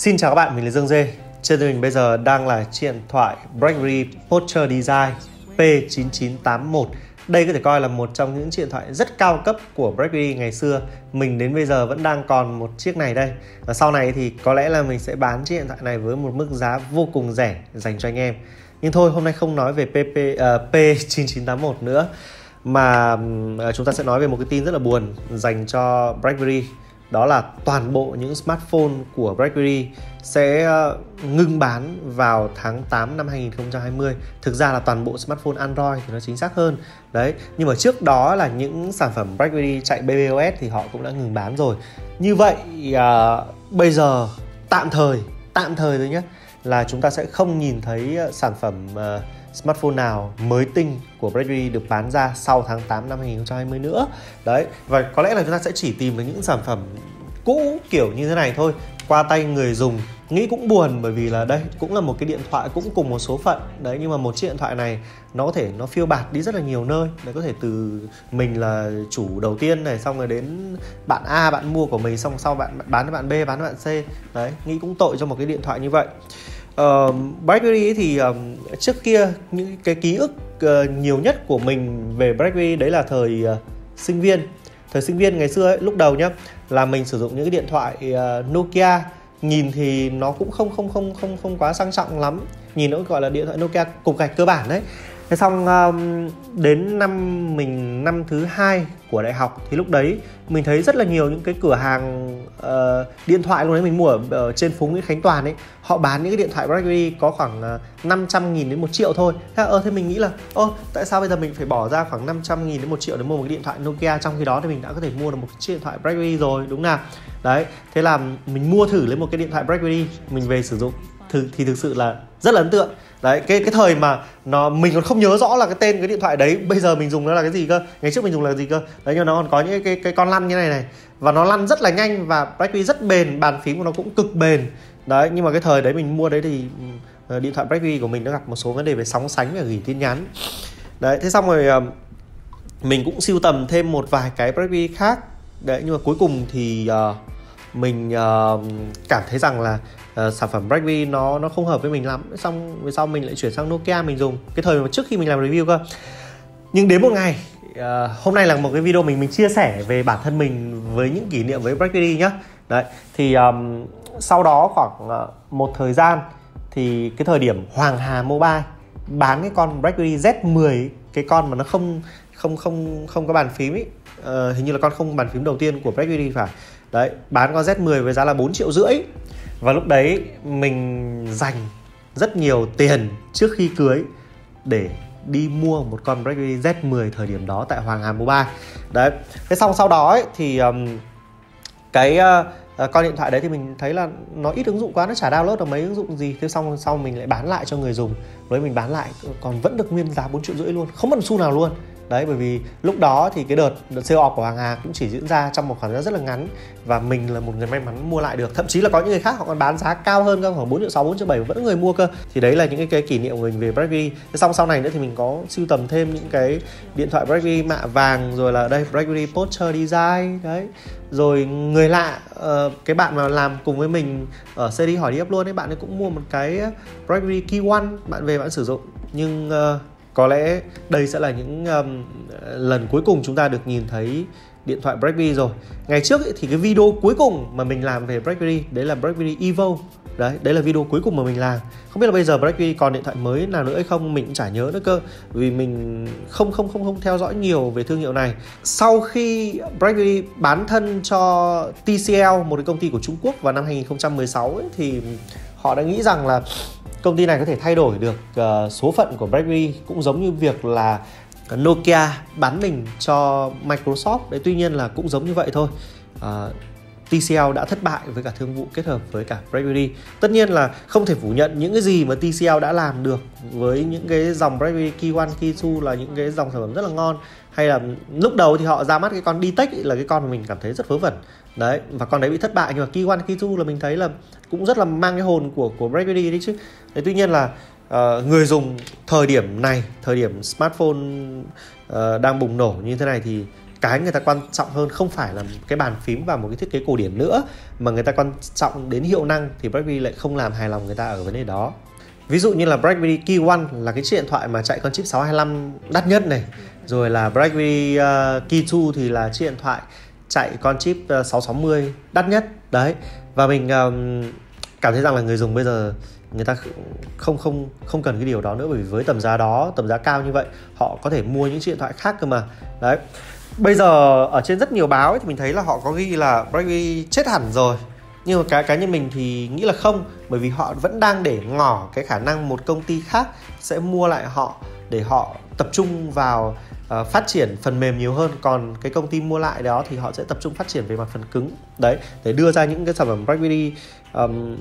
Xin chào các bạn, mình là Dương Dê. Trên tay mình bây giờ đang là chiếc điện thoại BlackBerry Porsche Design P9981. Đây có thể coi là một trong những chiếc điện thoại rất cao cấp của BlackBerry ngày xưa. Mình đến bây giờ vẫn đang còn một chiếc này đây. Và sau này thì có lẽ là mình sẽ bán chiếc điện thoại này với một mức giá vô cùng rẻ dành cho anh em. Nhưng thôi, hôm nay không nói về PP, uh, P9981 nữa mà uh, chúng ta sẽ nói về một cái tin rất là buồn dành cho BlackBerry đó là toàn bộ những smartphone của BlackBerry sẽ ờ, ngưng bán vào tháng 8 năm 2020. Thực ra là toàn bộ smartphone Android thì nó chính xác hơn. Đấy, nhưng mà trước đó là những sản phẩm BlackBerry chạy BBOS thì họ cũng đã ngừng bán rồi. Như vậy à, bây giờ tạm thời, tạm thời thôi nhé là chúng ta sẽ không nhìn thấy ờ, sản phẩm uh, smartphone nào mới tinh của BlackBerry được bán ra sau tháng 8 năm 2020 nữa. Đấy, và có lẽ là chúng ta sẽ chỉ tìm được những sản phẩm cũ kiểu như thế này thôi. Qua tay người dùng nghĩ cũng buồn bởi vì là đây cũng là một cái điện thoại cũng cùng một số phận. Đấy nhưng mà một chiếc điện thoại này nó có thể nó phiêu bạt đi rất là nhiều nơi. Đấy có thể từ mình là chủ đầu tiên này xong rồi đến bạn A bạn mua của mình xong sau bạn bán cho bạn B bán cho bạn C. Đấy nghĩ cũng tội cho một cái điện thoại như vậy uh, BlackBerry thì um, trước kia những cái ký ức uh, nhiều nhất của mình về BlackBerry đấy là thời uh, sinh viên. Thời sinh viên ngày xưa ấy, lúc đầu nhá là mình sử dụng những cái điện thoại uh, Nokia. Nhìn thì nó cũng không không không không không quá sang trọng lắm. Nhìn nó gọi là điện thoại Nokia cục gạch cơ bản đấy thế xong um, đến năm mình năm thứ hai của đại học thì lúc đấy mình thấy rất là nhiều những cái cửa hàng uh, điện thoại luôn đấy mình mua ở, ở trên phố Nguyễn Khánh Toàn ấy. Họ bán những cái điện thoại BlackBerry có khoảng ờ, 500 nghìn đến một triệu thôi. Thế, ơ ờ, thế mình nghĩ là ô tại sao bây giờ mình phải bỏ ra khoảng 500 nghìn đến một triệu để mua một cái điện thoại Nokia? Trong khi đó thì mình đã có thể mua được một chiếc điện thoại BlackBerry rồi đúng nào? Đấy thế là mình mua thử lấy một cái điện thoại BlackBerry mình về sử dụng thì, thì thực sự là rất là ấn tượng. Đấy cái cái thời mà nó mình còn không nhớ rõ là cái tên cái điện thoại đấy bây giờ mình dùng nó là cái gì cơ ngày trước mình dùng là gì cơ. Đấy nhưng nó còn có những cái, cái con lăn như này này. Và nó lăn rất là nhanh và BlackBerry rất bền bàn phím của nó cũng cực bền. Đấy nhưng mà cái thời đấy mình mua đấy thì ờ, điện thoại BlackBerry của mình nó gặp một số vấn đề về sóng sánh và gửi tin nhắn. Đấy thế xong rồi ờ, mình cũng siêu tầm thêm một vài cái BlackBerry khác. Đấy nhưng mà cuối cùng thì uh, mình uh, cảm thấy rằng là uh, sản phẩm BlackBerry nó nó không hợp với mình lắm. Xong về sau mình lại chuyển sang Nokia mình dùng. Cái thời mà trước khi mình làm review cơ. Nhưng đến một ngày uh, hôm nay là một cái video mình mình chia sẻ về bản thân mình với những kỷ niệm với BlackBerry nhá. Đấy thì um, sau đó khoảng uh, một thời gian thì cái thời điểm Hoàng Hà Mobile bán cái con BlackBerry Z10 cái con mà nó không không không không có bàn phím ấy uh, hình như là con không bàn phím đầu tiên của BlackBerry phải. Đấy bán con Z10 với giá là 4 triệu rưỡi và lúc đấy mình dành rất nhiều tiền trước khi cưới để đi mua một con BlackBerry Z10 thời điểm đó tại Hoàng Hà Mobile đấy. Thế xong sau đó ấy, thì um, cái uh, con điện thoại đấy thì mình thấy là nó ít ứng dụng quá nó chả download được mấy ứng dụng gì. Thế xong sau mình lại bán lại cho người dùng. Với mình bán lại còn vẫn được nguyên giá 4 triệu rưỡi luôn không mất một xu nào luôn đấy bởi vì lúc đó thì cái đợt đợt sale off của hàng Hà cũng chỉ diễn ra trong một khoảng thời gian rất là ngắn và mình là một người may mắn mua lại được. Thậm chí là có những người khác họ còn bán giá cao hơn cơ khoảng 4 triệu 6, 4 triệu 7 vẫn người mua cơ. Thì đấy là những cái, cái kỷ niệm của mình về BlackBerry xong sau này nữa thì mình có sưu tầm thêm những cái điện thoại BlackBerry mạ vàng rồi là đây BlackBerry poster Design đấy. Rồi người lạ uh, cái bạn mà làm cùng với mình ở CD hỏi đi up luôn ấy bạn ấy cũng mua một cái BlackBerry Key One bạn về bạn sử dụng. Nhưng uh, có lẽ đây sẽ là những um, lần cuối cùng chúng ta được nhìn thấy điện thoại BlackBerry rồi. Ngày trước ấy, thì cái video cuối cùng mà mình làm về BlackBerry đấy là BlackBerry Evo. Đấy đấy là video cuối cùng mà mình làm. Không biết là bây giờ BlackBerry còn điện thoại mới nào nữa hay không mình cũng chả nhớ nữa cơ. Vì mình không không không không theo dõi nhiều về thương hiệu này. Sau khi BlackBerry bán thân cho TCL một cái công ty của Trung Quốc vào năm 2016 ấy, thì họ đã nghĩ rằng là công ty này có thể thay đổi được uh, số phận của BlackBerry cũng giống như việc là Nokia bán mình cho Microsoft đấy tuy nhiên là cũng giống như vậy thôi. Uh, TCL đã thất bại với cả thương vụ kết hợp với cả BlackBerry. Tất nhiên là không thể phủ nhận những cái gì mà TCL đã làm được với những cái dòng BlackBerry Key One, Key Two là những cái dòng sản phẩm rất là ngon. Hay là lúc đầu thì họ ra mắt cái con D-Tech là cái con mà mình cảm thấy rất vớ vẩn. Đấy, và con đấy bị thất bại nhưng mà Key One, Key Two là mình thấy là cũng rất là mang cái hồn của của BlackBerry đấy chứ. Đấy, tuy nhiên là uh, người dùng thời điểm này, thời điểm smartphone uh, đang bùng nổ như thế này thì cái người ta quan trọng hơn không phải là cái bàn phím và một cái thiết kế cổ điển nữa mà người ta quan trọng đến hiệu năng thì BlackBerry lại không làm hài lòng người ta ở vấn đề đó. Ví dụ như là BlackBerry Key One là cái chiếc điện thoại mà chạy con chip 625 đắt nhất này. Rồi là BlackBerry uh, Key 2 thì là chiếc điện thoại chạy con chip ờ, 660 đắt nhất. Đấy. Và mình um, cảm thấy rằng là người dùng bây giờ người ta không không không cần cái điều đó nữa bởi vì với tầm giá đó tầm giá cao như vậy họ có thể mua những chiếc điện thoại khác cơ mà. Đấy bây giờ ở trên rất nhiều báo ấy, thì mình thấy là họ có ghi là BlackBerry chết hẳn rồi. Nhưng mà cá cá nhân mình thì nghĩ là không bởi vì họ vẫn đang để ngỏ cái khả năng một công ty khác sẽ mua lại họ để họ tập trung vào uh, phát triển phần mềm nhiều hơn. Còn cái công ty mua lại đó thì họ sẽ tập trung phát triển về mặt phần cứng. Đấy để đưa ra những cái sản phẩm BlackBerry um,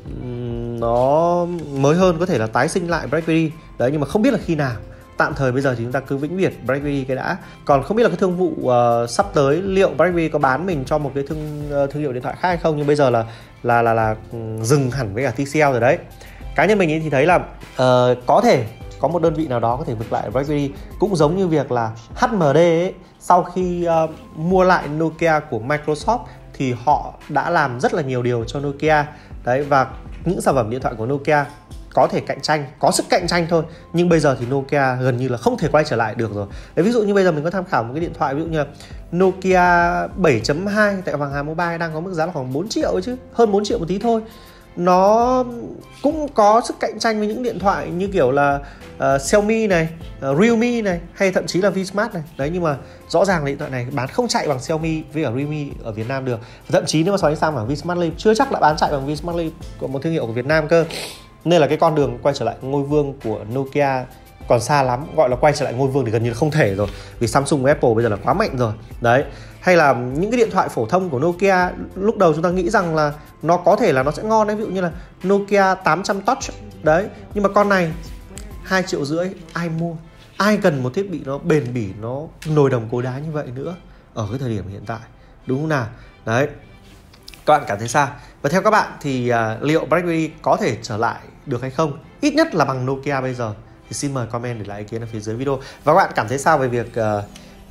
nó mới hơn có thể là tái sinh lại BlackBerry đấy nhưng mà không biết là khi nào tạm thời bây giờ thì chúng ta cứ vĩnh biệt BlackBerry cái đã. Còn không biết là cái thương vụ uh, sắp tới liệu BlackBerry có bán mình cho một cái thương uh, thương hiệu điện thoại khác hay không? Nhưng bây giờ là là là là ừ, dừng hẳn với cả TCL rồi đấy. Cá nhân mình thì thấy là uh, có thể có một đơn vị nào đó có thể vực lại BlackBerry. Cũng giống như việc là HMD ấy, sau khi uh, mua lại Nokia của Microsoft thì họ đã làm rất là nhiều điều cho Nokia. Đấy và những sản phẩm điện thoại của Nokia có thể cạnh tranh có sức cạnh tranh thôi nhưng bây giờ thì Nokia gần như là không thể quay trở lại được rồi đấy ví dụ như bây giờ mình có tham khảo một cái điện thoại ví dụ như là Nokia 7.2 tại Hoàng Hà Mobile đang có mức giá là khoảng 4 triệu chứ hơn 4 triệu một tí thôi nó cũng có sức cạnh tranh với những điện thoại như kiểu là uh, Xiaomi này, uh, Realme này hay thậm chí là Vsmart này. Đấy nhưng mà rõ ràng là điện thoại này bán không chạy bằng Xiaomi với cả Realme ở Việt Nam được. Thậm chí nếu mà so sánh sang bảng Vsmart Live chưa chắc là bán chạy bằng Vsmart Live của một thương hiệu của Việt Nam cơ. Nên là cái con đường quay trở lại ngôi vương của Nokia còn xa lắm, gọi là quay trở lại ngôi vương thì gần như là không thể rồi, vì Samsung và Apple bây giờ là quá mạnh rồi. Đấy, hay là những cái điện thoại phổ thông của Nokia, lúc đầu chúng ta nghĩ rằng là nó có thể là nó sẽ ngon đấy, ví dụ như là Nokia 800 Touch, đấy. Nhưng mà con này, hai triệu rưỡi, ai mua? Ai cần một thiết bị nó bền bỉ, nó nồi đồng cối đá như vậy nữa ở cái thời điểm hiện tại? Đúng không nào? Đấy các bạn cảm thấy sao? Và theo các bạn thì uh, liệu BlackBerry có thể trở lại được hay không? Ít nhất là bằng Nokia bây giờ. Thì xin mời comment để lại ý kiến ở phía dưới video. Và các bạn cảm thấy sao về việc uh,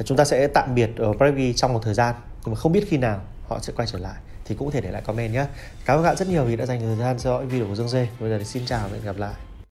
chúng ta sẽ tạm biệt ở BlackBerry trong một thời gian nhưng mà không biết khi nào họ sẽ quay trở lại? Thì cũng có thể để lại comment nhé. Cảm ơn các bạn rất nhiều vì đã dành thời gian theo dõi video của Dương Dê. Bây giờ thì xin chào và hẹn gặp lại.